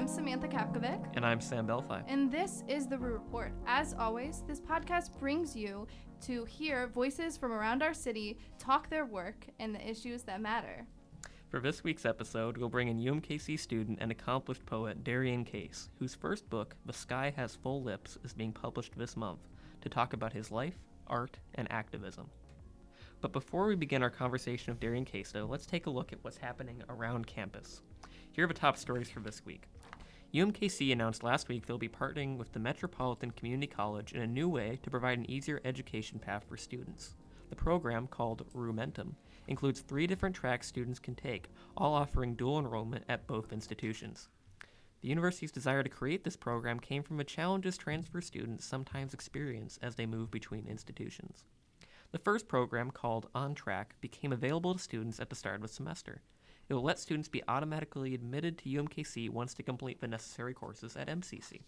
I'm Samantha Kapkovic. And I'm Sam Belfi. And this is The Roo Report. As always, this podcast brings you to hear voices from around our city talk their work and the issues that matter. For this week's episode, we'll bring in UMKC student and accomplished poet Darrien Case, whose first book, The Sky Has Full Lips, is being published this month, to talk about his life, art, and activism. But before we begin our conversation with Darrien Case, though, let's take a look at what's happening around campus. Here are the top stories for this week. UMKC announced last week they'll be partnering with the Metropolitan Community College in a new way to provide an easier education path for students. The program, called Roomentum, includes three different tracks students can take, all offering dual enrollment at both institutions. The university's desire to create this program came from the challenges transfer students sometimes experience as they move between institutions. The first program, called On Track, became available to students at the start of the semester. It will let students be automatically admitted to UMKC once they complete the necessary courses at MCC.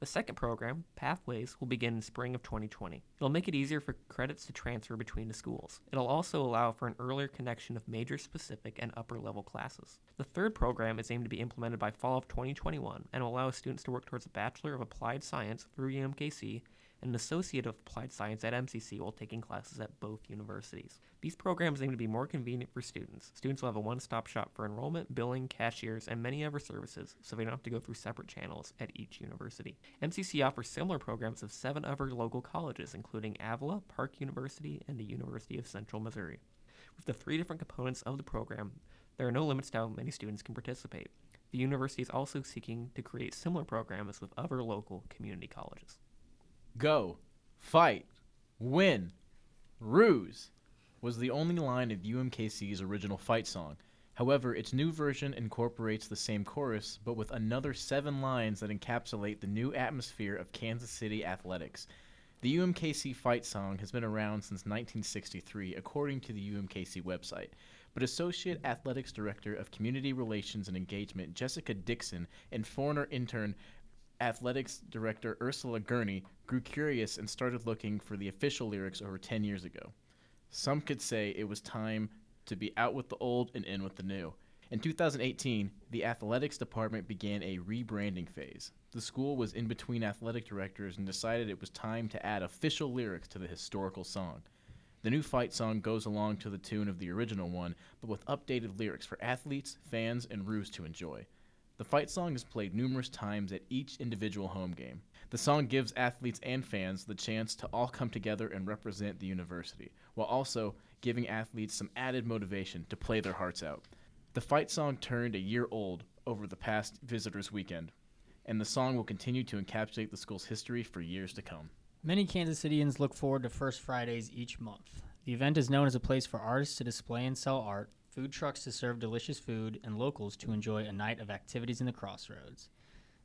The second program, Pathways, will begin in spring of 2020. It'll make it easier for credits to transfer between the schools. It'll also allow for an earlier connection of major specific and upper level classes. The third program is aimed to be implemented by fall of 2021 and will allow students to work towards a Bachelor of Applied Science through UMKC and an Associate of Applied Science at MCC while taking classes at both universities. These programs aim to be more convenient for students. Students will have a one stop shop for enrollment, billing, cashiers, and many other services, so they don't have to go through separate channels at each university. MCC offers similar programs of seven other local colleges, including Avila, Park University, and the University of Central Missouri. With the three different components of the program, there are no limits to how many students can participate. The university is also seeking to create similar programs with other local community colleges. Go, fight, win, Roos was the only line of UMKC's original fight song. However, its new version incorporates the same chorus, but with another seven lines that encapsulate the new atmosphere of Kansas City athletics. The UMKC fight song has been around since 1963, according to the UMKC website. But Associate Athletics Director of Community Relations and Engagement Jessica Dixon and foreigner intern Athletics Director Ursula Gurney grew curious and started looking for the official lyrics over 10 years ago. Some could say it was time to be out with the old and in with the new. In 2018, the athletics department began a rebranding phase. The school was in between athletic directors and decided it was time to add official lyrics to the historical song. The new fight song goes along to the tune of the original one, but with updated lyrics for athletes, fans, and roos to enjoy. The fight song is played numerous times at each individual home game. The song gives athletes and fans the chance to all come together and represent the university, while also giving athletes some added motivation to play their hearts out. The fight song turned a year old over the past visitors' weekend, and the song will continue to encapsulate the school's history for years to come. Many Kansas Cityans look forward to First Fridays each month. The event is known as a place for artists to display and sell art, food trucks to serve delicious food, and locals to enjoy a night of activities in the crossroads.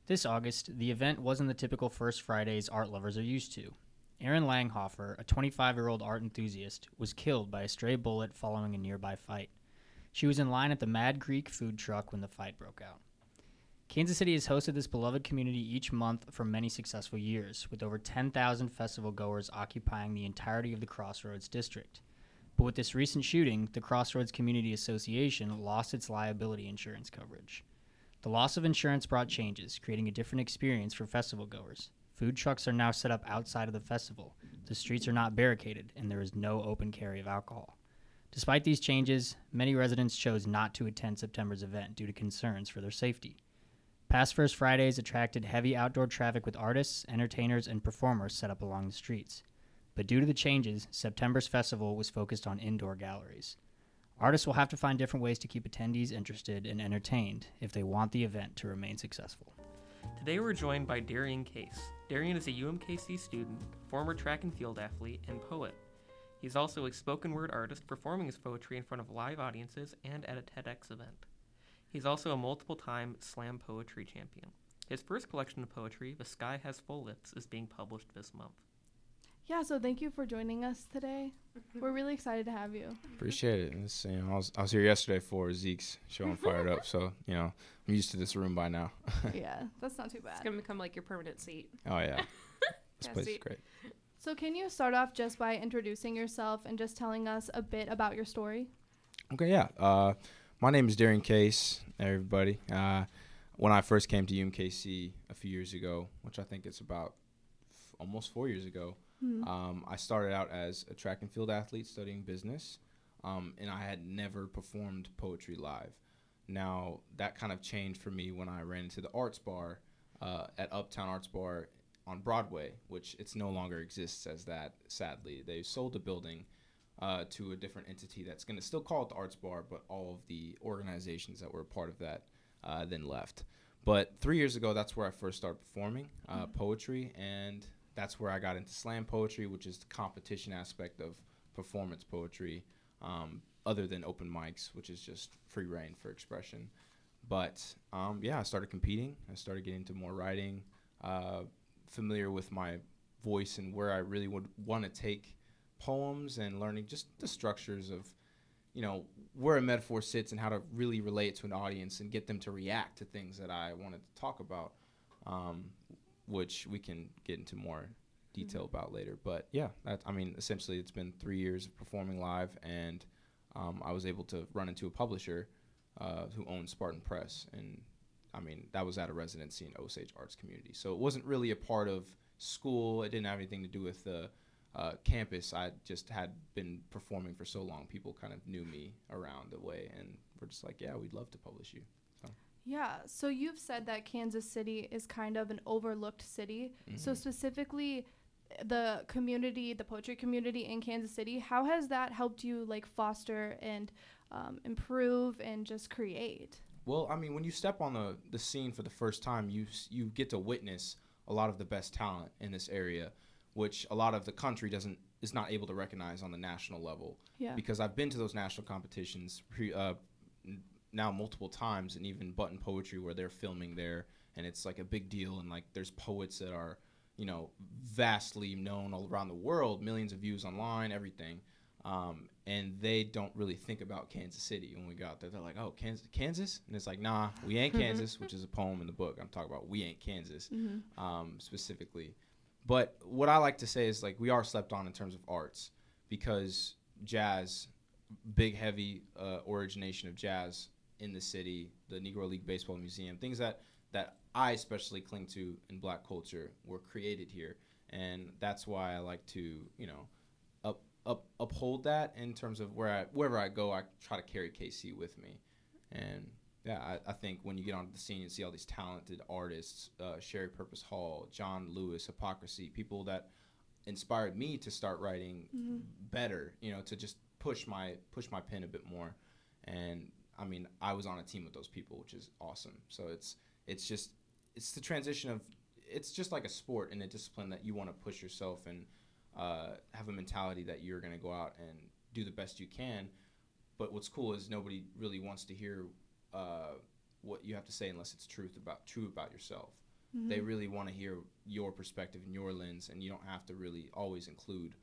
This August, the event wasn't the typical First Fridays art lovers are used to. Aaron Langhofer, a 25 year old art enthusiast, was killed by a stray bullet following a nearby fight. She was in line at the Mad Greek food truck when the fight broke out. Kansas City has hosted this beloved community each month for many successful years, with over 10,000 festival goers occupying the entirety of the Crossroads district. But with this recent shooting, the Crossroads Community Association lost its liability insurance coverage. The loss of insurance brought changes, creating a different experience for festival goers. Food trucks are now set up outside of the festival, the streets are not barricaded, and there is no open carry of alcohol. Despite these changes, many residents chose not to attend September's event due to concerns for their safety. Past First Fridays attracted heavy outdoor traffic with artists, entertainers, and performers set up along the streets. But due to the changes, September's festival was focused on indoor galleries. Artists will have to find different ways to keep attendees interested and entertained if they want the event to remain successful. Today we're joined by Darrien Case. Darrien is a UMKC student, former track and field athlete, and poet. He's also a spoken word artist performing his poetry in front of live audiences and at a TEDx event. He's also a multiple time slam poetry champion. His first collection of poetry, The Sky Has Full Lips, is being published this month. Yeah, so thank you for joining us today. We're really excited to have you. Appreciate it. It's, you know, I was I was here yesterday for Zeke's show and fired up, so you know I'm used to this room by now. yeah, that's not too bad. It's gonna become like your permanent seat. oh yeah, this Yeah, place is great. So, can you start off just by introducing yourself and just telling us a bit about your story? Okay, yeah. Uh, my name is Darrien Case. Everybody, uh, when I first came to UMKC a few years ago, which I think it's about f- almost four years ago, Mhm. um, I started out as a track and field athlete studying business, um, and I had never performed poetry live. Now that kind of changed for me when I ran into the Arts Bar uh, at Uptown Arts Bar on Broadway, which it's no longer exists as that. Sadly, they sold the building uh, to a different entity that's going to still call it the Arts Bar, but all of the organizations that were a part of that uh, then left. But three years ago, that's where I first started performing uh, poetry, and that's where I got into slam poetry, which is the competition aspect of performance poetry, um, other than open mics, which is just free reign for expression. But um, yeah, I started competing. I started getting into more writing, uh, familiar with my voice and where I really would want to take poems and learning just the structures of, you know, where a metaphor sits and how to really relate to an audience and get them to react to things that I wanted to talk about, um, which we can get into more detail about later. But yeah, that, I mean, essentially, it's been three years of performing live, and um, I was able to run into a publisher uh, who owns Spartan Press, and I mean, that was at a residency in Osage Arts Community. So it wasn't really a part of school. It didn't have anything to do with the uh, campus. I just had been performing for so long. People kind of knew me around the way, and we're just like, yeah, we'd love to publish you. Yeah. So you've said that Kansas City is kind of an overlooked city. So Mhm. specifically the community, the poetry community in Kansas City, how has that helped you like foster and um, improve and just create? Well, I mean, when you step on the, the scene for the first time, you you get to witness a lot of the best talent in this area, which a lot of the country doesn't is not able to recognize on the national level. Yeah. Because I've been to those national competitions pre, uh, now multiple times, and even Button Poetry where they're filming there, and it's like a big deal, and like there's poets that are you know vastly known all around the world, millions of views online, everything. Um, and they don't really think about Kansas City when we got there. They're like, "Oh, Kansas, Kansas," and it's like, "Nah, we ain't Kansas," which is a poem in the book. I'm talking about "We Ain't Kansas" Mm-hmm. um, specifically. But what I like to say is like we are slept on in terms of arts because jazz, big heavy uh, origination of jazz in the city, the Negro League Baseball Museum, things that that I especially cling to in Black culture were created here, and that's why I like to you know up, up uphold that in terms of where I wherever I go, I try to carry KC with me, and yeah, I, I think when you get onto the scene and see all these talented artists, uh, Sherry Purpose Hall, John Lewis, Hypocrisy, people that inspired me to start writing Mm-hmm. better, you know, to just push my push my pen a bit more. And I mean, I was on a team with those people, which is awesome. So it's it's just it's the transition of it's just like a sport and a discipline that you want to push yourself and uh, have a mentality that you're going to go out and do the best you can. But what's cool is nobody really wants to hear uh, what you have to say unless it's truth about true about yourself. Mm-hmm. They really want to hear your perspective and your lens, and you don't have to really always include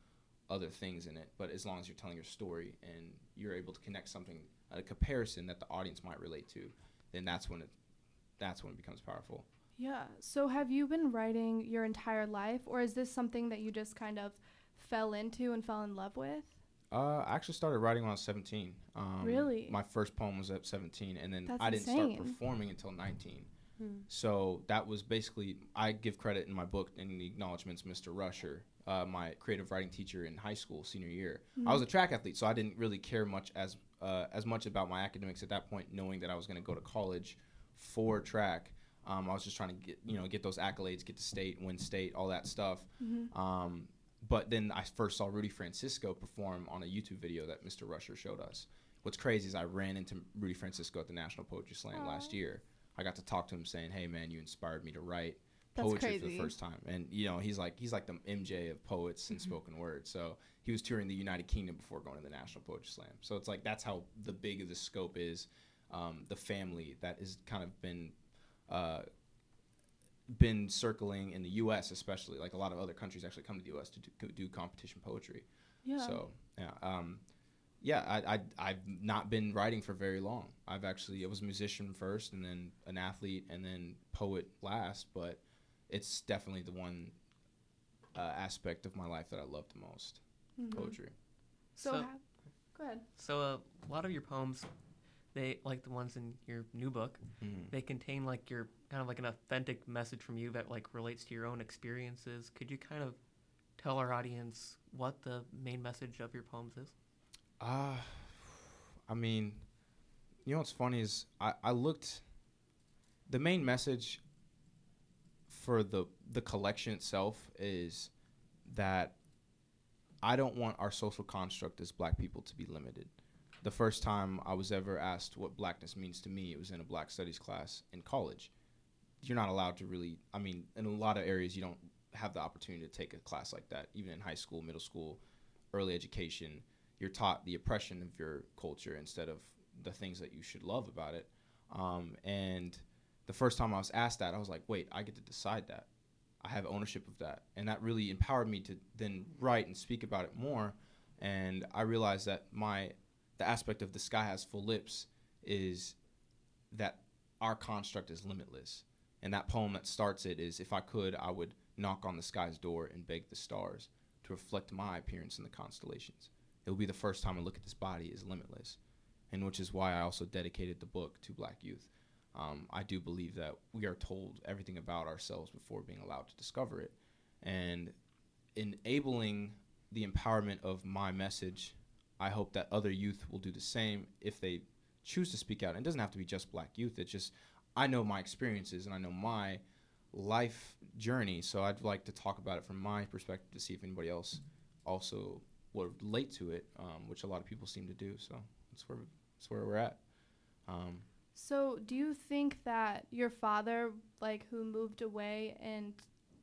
other things in it. But as long as you're telling your story and you're able to connect something, a comparison that the audience might relate to, then that's when it that's when it becomes powerful. Yeah. So have you been writing your entire life, or is this something that you just kind of fell into and fell in love with? Uh, I actually started writing when I was 17. Um, Really? My first poem was at 17, and then That's I didn't insane. start performing until 19. Hmm. So that was basically I give credit in my book in the acknowledgments, Mr. Rusher, uh, my creative writing teacher in high school, senior year. I was a track athlete, so I didn't really care much as uh, as much about my academics at that point, knowing that I was going to go to college for track. Um, I was just trying to get you know get those accolades, get to state, win state, all that stuff. Um, but then I first saw Rudy Francisco perform on a YouTube video that Mr. Rusher showed us. What's crazy is I ran into Rudy Francisco at the National Poetry Slam last year. I got to talk to him saying, "Hey man, you inspired me to write That's poetry for the first time." And you know, he's like he's like the MJ of poets and spoken word. So he was touring the United Kingdom before going to the National Poetry Slam. So it's like that's how the big of the scope is. Um, the family that has kind of been uh, been circling in the U.S. especially. Like a lot of other countries actually come to the U.S. to do, do competition poetry. Yeah. So yeah, um, yeah, I, I I've not been writing for very long. I've actually I was a musician first, and then an athlete, and then poet last. But it's definitely the one uh, aspect of my life that I love the most, Mhm. poetry. So, So- ha- go ahead. So uh, a lot of your poems, they like the ones in your new book. Mhm. They contain like your kind of like an authentic message from you that like relates to your own experiences. Could you kind of tell our audience what the main message of your poems is? Uh, I mean, you know what's funny is I, I looked. The main message for the the collection itself is that I don't want our social construct as black people to be limited. The first time I was ever asked what blackness means to me, it was in a black studies class in college. You're not allowed to really, I mean, in a lot of areas, you don't have the opportunity to take a class like that, even in high school, middle school, early education. You're taught the oppression of your culture instead of the things that you should love about it. Um, and the first time I was asked that, I was like, wait, I get to decide that. I have ownership of that. And that really empowered me to then write and speak about it more. And I realized that my the aspect of the sky has full lips is that our construct is limitless. And that poem that starts it is if I could, I would knock on the sky's door and beg the stars to reflect my appearance in the constellations. It will be the first time I look at this body as limitless. And which is why I also dedicated the book to black youth. Um, I do believe that we are told everything about ourselves before being allowed to discover it. And enabling the empowerment of my message, I hope that other youth will do the same if they choose to speak out. And it doesn't have to be just black youth. It's just, I know my experiences and I know my life journey. So I'd like to talk about it from my perspective to see if anybody else also will relate to it, um, which a lot of people seem to do. So that's where, that's where we're at. Um, So, do you think that your father, like who moved away and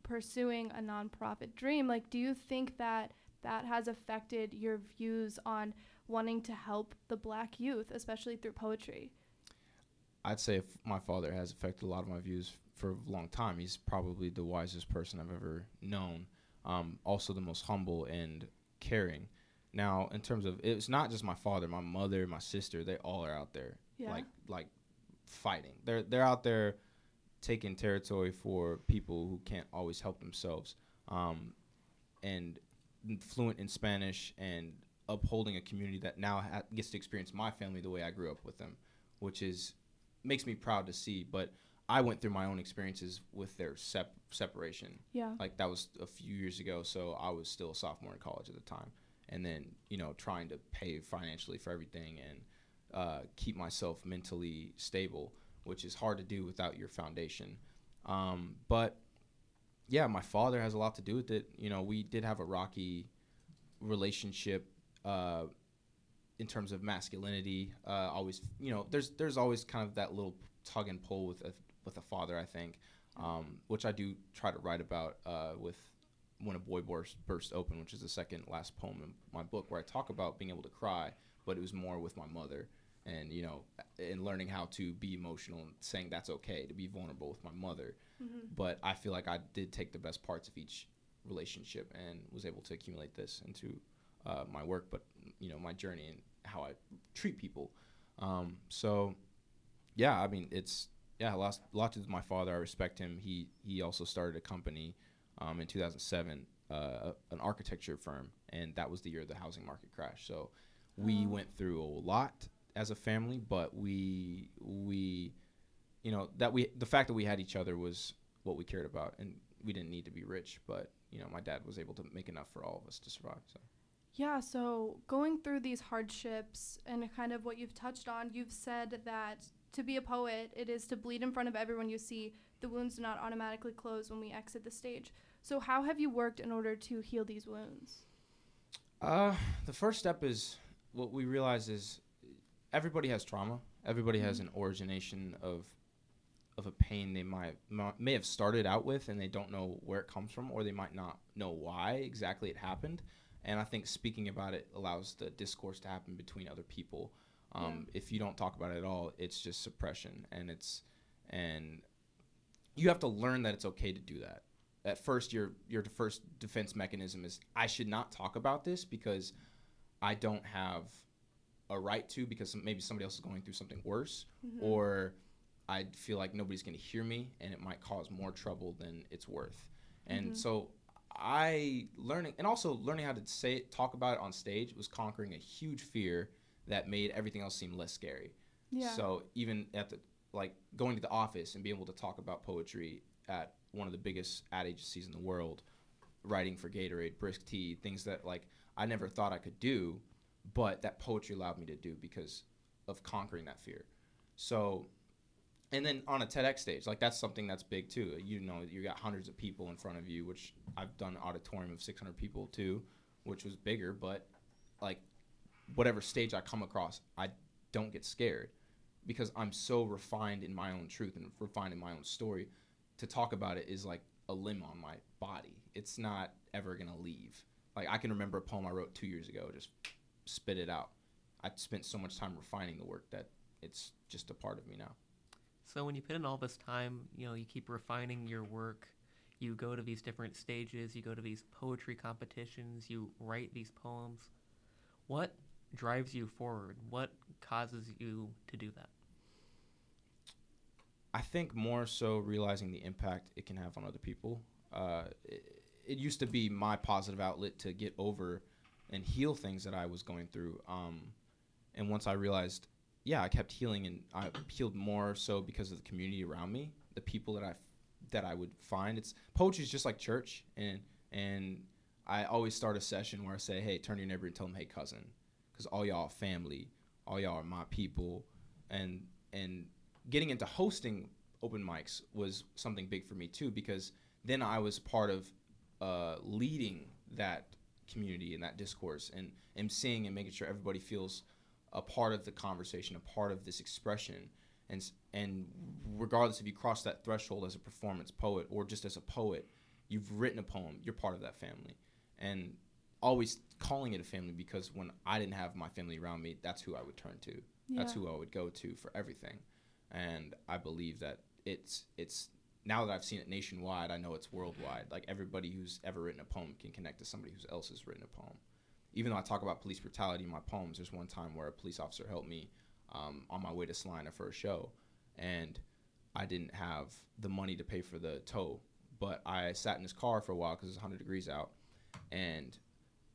pursuing a nonprofit dream, like do you think that that has affected your views on wanting to help the black youth, especially through poetry? I'd say if my father has affected a lot of my views for a long time. He's probably the wisest person I've ever known. Um, also, the most humble and caring. Now, in terms of it's not just my father, my mother, my sister. They all are out there, Yeah. like like fighting. They're they're out there taking territory for people who can't always help themselves. Um, and fluent in Spanish and upholding a community that now ha- gets to experience my family the way I grew up with them, which is makes me proud to see. But I went through my own experiences with their sep- separation. yeah. Like that was a few years ago, so I was still a sophomore in college at the time, and then you know trying to pay financially for everything and uh, keep myself mentally stable, which is hard to do without your foundation. Um, but yeah, my father has a lot to do with it. You know, we did have a rocky relationship uh, in terms of masculinity. Uh, always, you know, there's there's always kind of that little tug and pull with a with a father. I think, um, which I do try to write about uh, with when a boy burst, burst open, which is the second last poem in my book, where I talk about being able to cry, but it was more with my mother. And you know, and learning how to be emotional and saying that's okay to be vulnerable with my mother, Mm-hmm. but I feel like I did take the best parts of each relationship and was able to accumulate this into uh, my work, but you know my journey and how I treat people. Um, so, yeah, I mean it's yeah a lot, a lot to my father. I respect him. He he also started a company um, in 2007, uh, an architecture firm, and that was the year the housing market crashed. So we Oh. went through a lot as a family, but we we you know that we the fact that we had each other was what we cared about and we didn't need to be rich but you know my dad was able to make enough for all of us to survive so Yeah, so going through these hardships and kind of what you've touched on, you've said that to be a poet, it is to bleed in front of everyone you see. The wounds do not automatically close when we exit the stage. So, how have you worked in order to heal these wounds? uh the first step is what we realize is everybody has trauma. Everybody has an origination of of a pain they might may have started out with and they don't know where it comes from or they might not know why exactly it happened. And i think speaking about it allows the discourse to happen between other people. Um, if you don't talk about it at all it's just suppression and it's and you have to learn that it's okay to do that. At first your your first defense mechanism is i should not talk about this because i don't have a right to because maybe somebody else is going through something worse Mhm. or I feel like nobody's going to hear me and it might cause more trouble than it's worth. And Mhm. so I learning and also learning how to say it, talk about it on stage was conquering a huge fear that made everything else seem less scary. Yeah. So even at the like going to the office and being able to talk about poetry at one of the biggest ad agencies in the world, writing for Gatorade, Brisk Tea, things that like I never thought I could do, but that poetry allowed me to do because of conquering that fear. So, and then on a TEDx stage, like that's something that's big too. You know, you got hundreds of people in front of you, which I've done auditorium of 600 people too, which was bigger, but like whatever stage I come across, I don't get scared because I'm so refined in my own truth and refined in my own story. To talk about it is like a limb on my body. It's not ever gonna leave. Like I can remember a poem I wrote two years ago, just spit it out. I spent so much time refining the work that it's just a part of me now. So when you put in all this time, you know, you keep refining your work. You go to these different stages. You go to these poetry competitions. You write these poems. What drives you forward? What causes you to do that? I think more so realizing the impact it can have on other people. Uh, it, it used to be my positive outlet to get over and heal things that I was going through. Um, and once I realized, yeah, I kept healing, and I healed more so because of the community around me, the people that I that I would find. It's poetry is just like church, and and I always start a session where I say, hey, turn to your neighbor and tell them, hey, cousin, because all y'all are family, all y'all are my people, and and getting into hosting open mics was something big for me too because then I was part of uh, leading that community and that discourse and, seeing and making sure everybody feels a part of the conversation, a part of this expression. And, and regardless if you cross that threshold as a performance poet or just as a poet, you've written a poem, you're part of that family. And always calling it a family because when I didn't have my family around me, that's who I would turn to. yeah. That's who I would go to for everything. And I believe that it's it's now that I've seen it nationwide, I know it's worldwide. Like everybody who's ever written a poem can connect to somebody who else has written a poem. Even though I talk about police brutality in my poems, there's one time where a police officer helped me um, on my way to Salina for a show, and I didn't have the money to pay for the tow, but I sat in his car for a while because it's 100 degrees out, and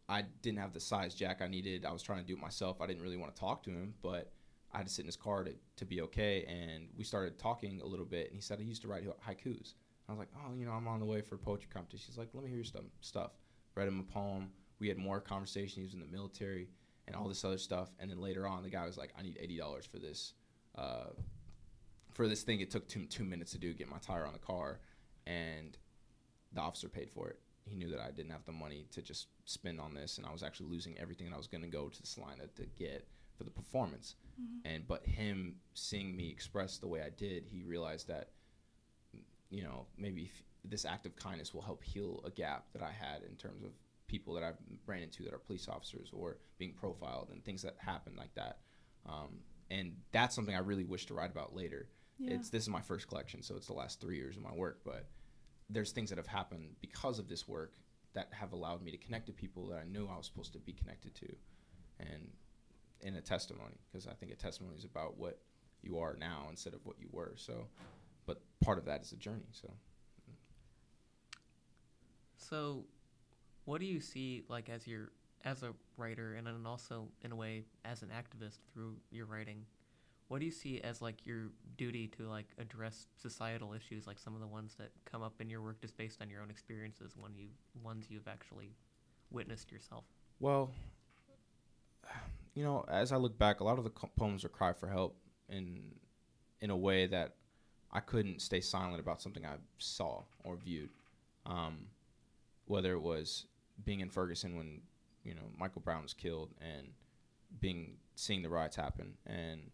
I didn't have the size jack I needed. I was trying to do it myself. I didn't really want to talk to him, but I had to sit in his car to, to be okay. And we started talking a little bit. And he said I used to write haikus. I was like, oh, you know, I'm on the way for a poetry competition. He's like, let me hear your stuff. Read him a poem. We had more conversation. He was in the military and all this other stuff. And then later on, the guy was like, I need eighty dollars for this, uh, for this thing. It took two two minutes to do. Get my tire on the car, and the officer paid for it. He knew that I didn't have the money to just spend on this, and I was actually losing everything I was going to go to the Salina to get for the performance. And but him seeing me express the way I did, he realized that, you know, maybe f- this act of kindness will help heal a gap that I had in terms of people that I've ran into that are police officers or being profiled and things that happen like that. Um, and that's something I really wish to write about later. Yeah. It's this is my first collection, so it's the last three years of my work. But there's things that have happened because of this work that have allowed me to connect to people that I knew I was supposed to be connected to, and in a testimony because I think a testimony is about what you are now instead of what you were. So, but part of that is a journey. So, So, what do you see like as your as a writer and then also in a way as an activist through your writing? What do you see as like your duty to like address societal issues like some of the ones that come up in your work just based on your own experiences when you ones you've actually witnessed yourself? well, you know, as I look back, a lot of the poems are cry for help in in a way that I couldn't stay silent about something I saw or viewed. Um, whether it was being in Ferguson when you know Michael Brown was killed and being seeing the riots happen and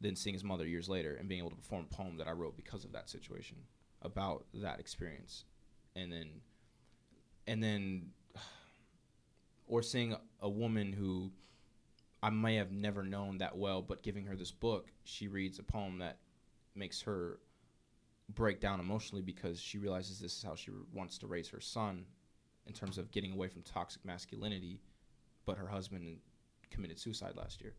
then seeing his mother years later and being able to perform a poem that I wrote because of that situation about that experience and then and then or seeing a woman who I may have never known that well, but giving her this book, she reads a poem that makes her break down emotionally because she realizes this is how she wants to raise her son in terms of getting away from toxic masculinity, but her husband committed suicide last year.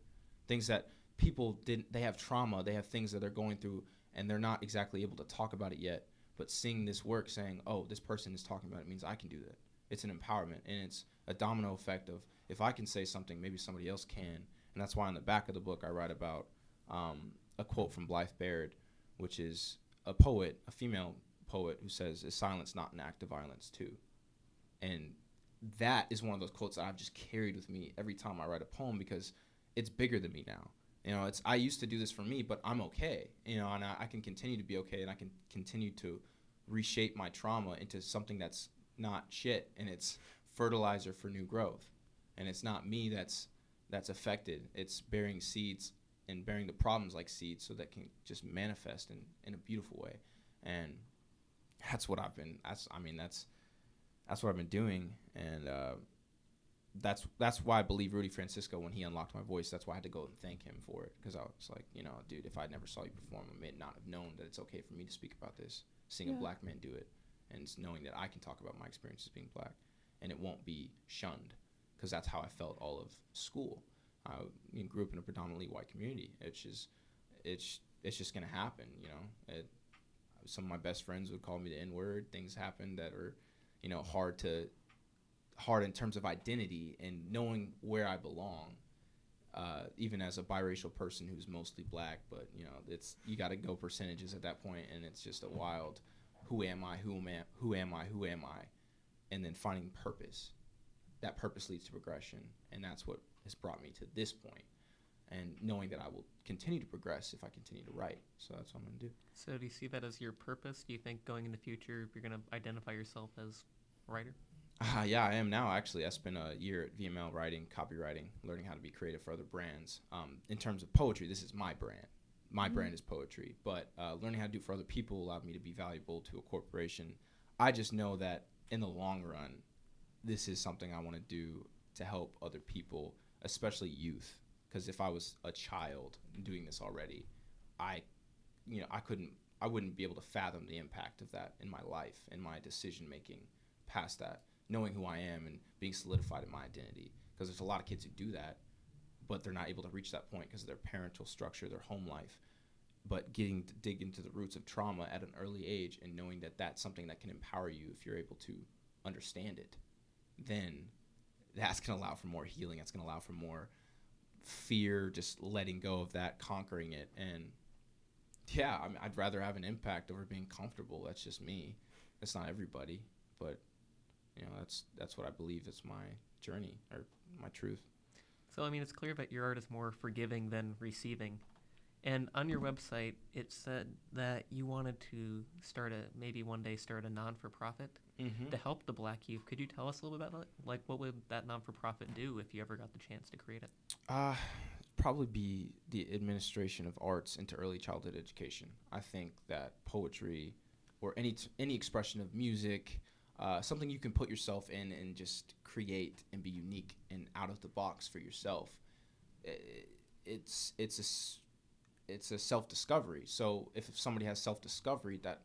Things that people didn't, they have trauma, they have things that they're going through, and they're not exactly able to talk about it yet. But seeing this work saying, oh, this person is talking about it means I can do that. It's an empowerment, and it's a domino effect of if I can say something, maybe somebody else can. And that's why in the back of the book I write about um, a quote from Blythe Baird, which is a poet, a female poet, who says, "Is silence not an act of violence too?" And that is one of those quotes that I've just carried with me every time I write a poem because it's bigger than me now. You know, it's I used to do this for me, but I'm okay. You know, and I, I can continue to be okay, and I can continue to reshape my trauma into something that's not shit, and it's fertilizer for new growth. And it's not me that's that's affected. It's bearing seeds and bearing the problems like seeds, so that can just manifest in in a beautiful way. And that's what I've been. That's I mean that's that's what I've been doing, and uh, that's that's why I believe Rudy Francisco when he unlocked my voice. That's why I had to go and thank him for it because I was like, you know, dude, if I never saw you perform, I may not have known that it's okay for me to speak about this, seeing Yeah. a black man do it, and knowing that I can talk about my experiences being black, and it won't be shunned because that's how I felt all of school. I grew up in a predominantly white community. It's just it's it's just gonna happen, you know. It, some of my best friends would call me the N word. Things happen that are, you know, hard to hard in terms of identity and knowing where I belong. Uh, even as a biracial person who's mostly black, but you know, it's you got to go percentages at that point, and it's just a wild, who am I? Who am I? Who am I? Who am I? And then finding purpose. That purpose leads to progression, and that's what has brought me to this point. And knowing that I will continue to progress if I continue to write, so that's what I'm gonna do. So do you see that as your purpose? Do you think going in the future you're going to identify yourself as a writer? Uh, yeah, I am now actually. I spent a year at VML writing, copywriting, learning how to be creative for other brands. Um, in terms of poetry, this is my brand. My brand is poetry, but uh, learning how to do it for other people allowed me to be valuable to a corporation. I just know that in the long run, this is something I want to do to help other people, especially youth. Because if I was a child doing this already, I, you know, I couldn't, I wouldn't be able to fathom the impact of that in my life and my decision making past that knowing who I am and being solidified in my identity. Because there's a lot of kids who do that, but they're not able to reach that point because of their parental structure, their home life. But getting to dig into the roots of trauma at an early age and knowing that that's something that can empower you if you're able to understand it, then that's going to allow for more healing. That's going to allow for more fear, just letting go of that, conquering it. And yeah, I mean, I'd rather have an impact over being comfortable. That's just me. That's not everybody, but you know that's that's what I believe is my journey or my truth. So I mean, it's clear that your art is more forgiving than receiving. And on your website, it said that you wanted to start a maybe one day start a non for profit Mm-hmm. to help the black youth. Could you tell us a little bit about it? Like, what would that non for profit do if you ever got the chance to create it? Uh, probably be the administration of arts into early childhood education. I think that poetry or any t- any expression of music, uh, something you can put yourself in and just create and be unique and out of the box for yourself. It's it's a it's a self discovery. So if somebody has self discovery, that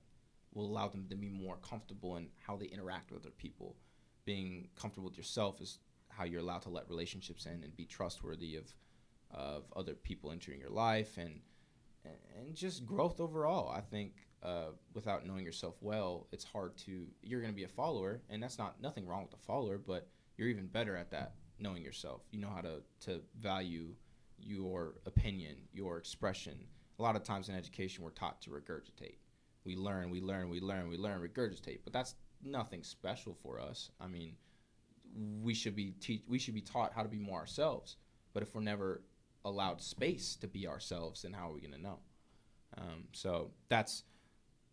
will allow them to be more comfortable in how they interact with other people. Being comfortable with yourself is how you're allowed to let relationships in and be trustworthy of of other people entering your life and and just growth overall. I think uh, without knowing yourself well, it's hard to. You're going to be a follower, and that's not nothing wrong with a follower, but you're even better at that knowing yourself. You know how to to value your opinion, your expression. A lot of times in education, we're taught to regurgitate. We learn, we learn, we learn, we learn, regurgitate, but that's nothing special for us. I mean, we should be te- we should be taught how to be more ourselves. But if we're never allowed space to be ourselves, then how are we going to know? Um, so that's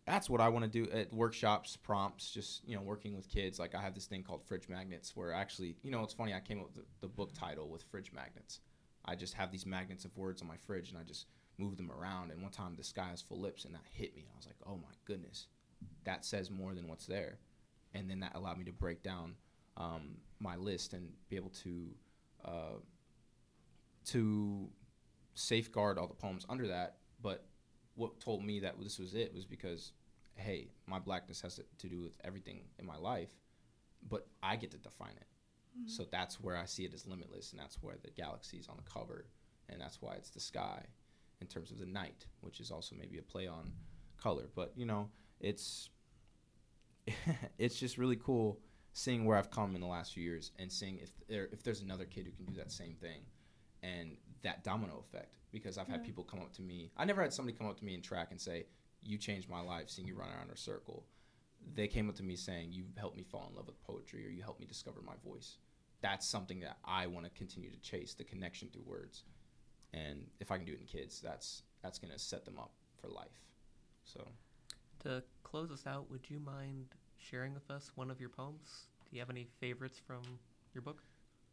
that's what I want to do at workshops, prompts, just you know, working with kids. Like I have this thing called fridge magnets, where actually, you know, it's funny. I came up with the, the book title with fridge magnets. I just have these magnets of words on my fridge, and I just move them around. And one time, the sky has full lips, and that hit me. And I was like, oh my goodness, that says more than what's there. And then that allowed me to break down um, my list and be able to uh, to safeguard all the poems under that. But what told me that this was it was because, hey, my blackness has to do with everything in my life, but I get to define it. Mm. So that's where I see it as limitless, and that's where the galaxy is on the cover, and that's why it's the sky, in terms of the night, which is also maybe a play on color. But you know, it's it's just really cool seeing where I've come in the last few years and seeing if there if there's another kid who can do that same thing, and that domino effect because I've had people come up to me. I never had somebody come up to me in track and say, "You changed my life seeing you run around in a circle." They came up to me saying, "You helped me fall in love with poetry, or you helped me discover my voice." That's something that I want to continue to chase the connection through words, and if I can do it in kids, that's that's gonna set them up for life. So To close us out, would you mind sharing with us one of your poems? Do you have any favorites from your book?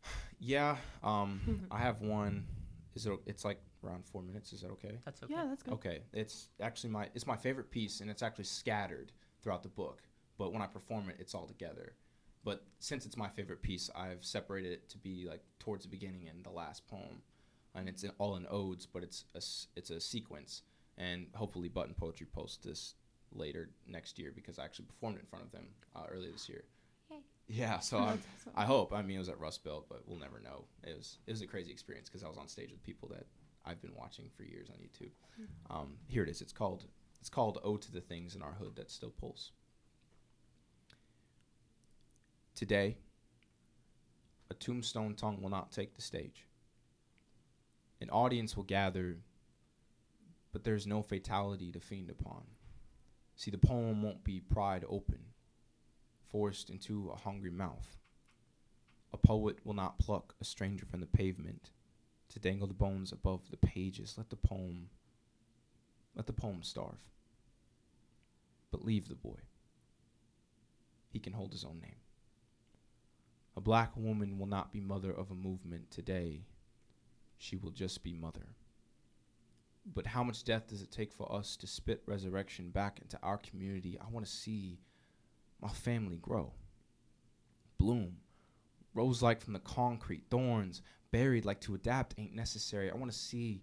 yeah, um, I have one. Is it? It's like around four minutes. Is that okay? That's okay. Yeah, that's good. Okay, it's actually my it's my favorite piece, and it's actually scattered throughout the book. But when I perform it, it's all together. But since it's my favorite piece, I've separated it to be like towards the beginning and the last poem, and it's in, all in odes, but it's a it's a sequence. And hopefully, Button Poetry posts this later next year because I actually performed it in front of them uh, earlier this year. Yay. Yeah, so awesome. I hope. I mean, it was at Rust Belt, but we'll never know. It was it was a crazy experience because I was on stage with people that I've been watching for years on YouTube. Um, here it is. It's called it's called "Ode to the Things in Our Hood That Still Pulse." Today, a tombstone tongue will not take the stage. An audience will gather, but there's no fatality to fiend upon. See, the poem won't be pried open, forced into a hungry mouth. A poet will not pluck a stranger from the pavement to dangle the bones above the pages. Let the poem let the poem starve. But leave the boy. He can hold his own name. A black woman will not be mother of a movement today. She will just be mother. But how much death does it take for us to spit resurrection back into our community? I want to see my family grow, bloom, rose like from the concrete, thorns buried like to adapt ain't necessary. I want to see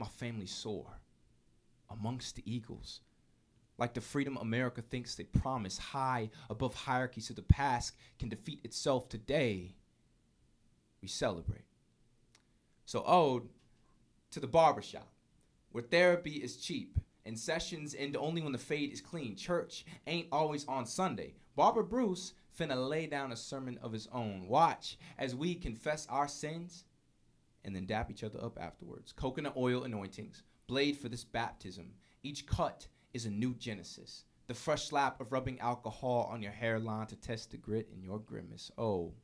my family soar amongst the eagles. Like the freedom America thinks they promise, high above hierarchies of the past can defeat itself today. We celebrate. So, ode to the barbershop, where therapy is cheap and sessions end only when the fade is clean. Church ain't always on Sunday. Barber Bruce finna lay down a sermon of his own. Watch as we confess our sins and then dap each other up afterwards. Coconut oil anointings, blade for this baptism. Each cut is a new Genesis. The fresh slap of rubbing alcohol on your hairline to test the grit in your grimace. Oh,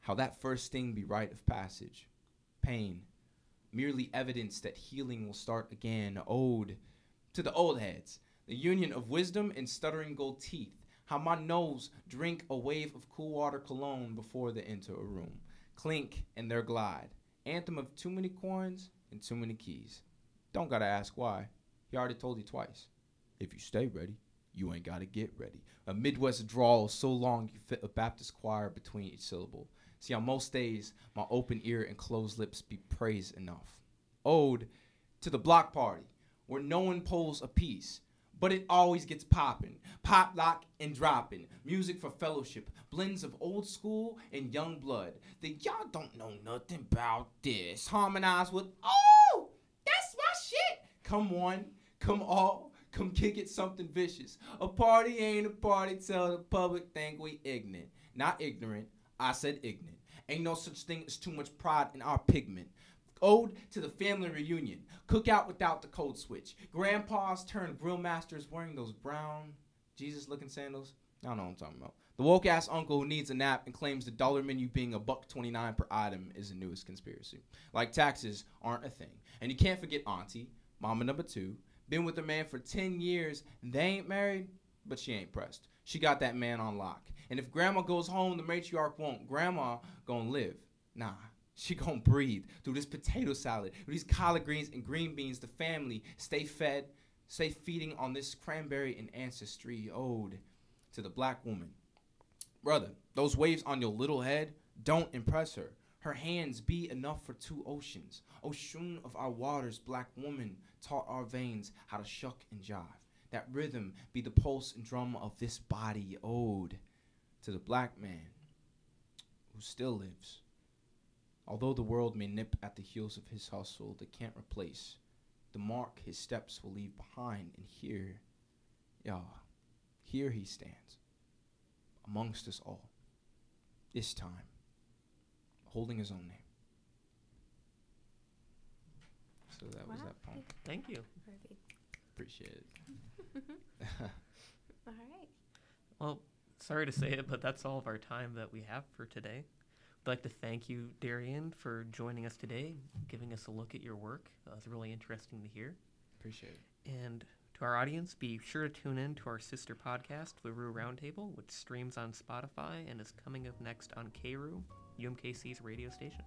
how that first sting be rite of passage. Pain, merely evidence that healing will start again. Ode to the old heads, the union of wisdom and stuttering gold teeth. How my nose drink a wave of cool water cologne before they enter a room. Clink and their glide. Anthem of too many coins and too many keys. Don't gotta ask why. He already told you twice. If you stay ready, you ain't gotta get ready. A Midwest drawl so long you fit a Baptist choir between each syllable. See, on most days, my open ear and closed lips be praise enough. Ode to the block party, where no one pulls a piece, but it always gets poppin', pop lock and droppin'. Music for fellowship, blends of old school and young blood. That y'all don't know nothing about this. Harmonize with, oh, that's my shit. Come on, come all, come kick it something vicious. A party ain't a party till the public think we ignorant. Not ignorant, I said ignorant. Ain't no such thing as too much pride in our pigment. Ode to the family reunion. Cookout without the code switch. Grandpas turned grill masters wearing those brown Jesus looking sandals. I don't know what I'm talking about. The woke ass uncle who needs a nap and claims the dollar menu being a buck 29 per item is the newest conspiracy. Like taxes aren't a thing. And you can't forget auntie, mama number two, been with a man for 10 years. They ain't married, but she ain't pressed. She got that man on lock. And if grandma goes home, the matriarch won't. Grandma gonna live. Nah, she gonna breathe through this potato salad, through these collard greens and green beans. The family stay fed, stay feeding on this cranberry and ancestry ode to the black woman. Brother, those waves on your little head don't impress her. Her hands be enough for two oceans. Ocean of our waters, black woman taught our veins how to shuck and jive. That rhythm be the pulse and drum of this body ode to the black man who still lives. Although the world may nip at the heels of his hustle, they can't replace the mark his steps will leave behind. And here, y'all, here he stands amongst us all, this time, holding his own name. Thank you. Perfect. Appreciate it. All right. Well, sorry to say it, but that's all of our time that we have for today. I'd like to thank you, Darrien, for joining us today, giving us a look at your work. That was really interesting to hear. Appreciate it. And to our audience, be sure to tune in to our sister podcast, LaRue Roundtable, which streams on Spotify and is coming up next on KRU, UMKC's radio station.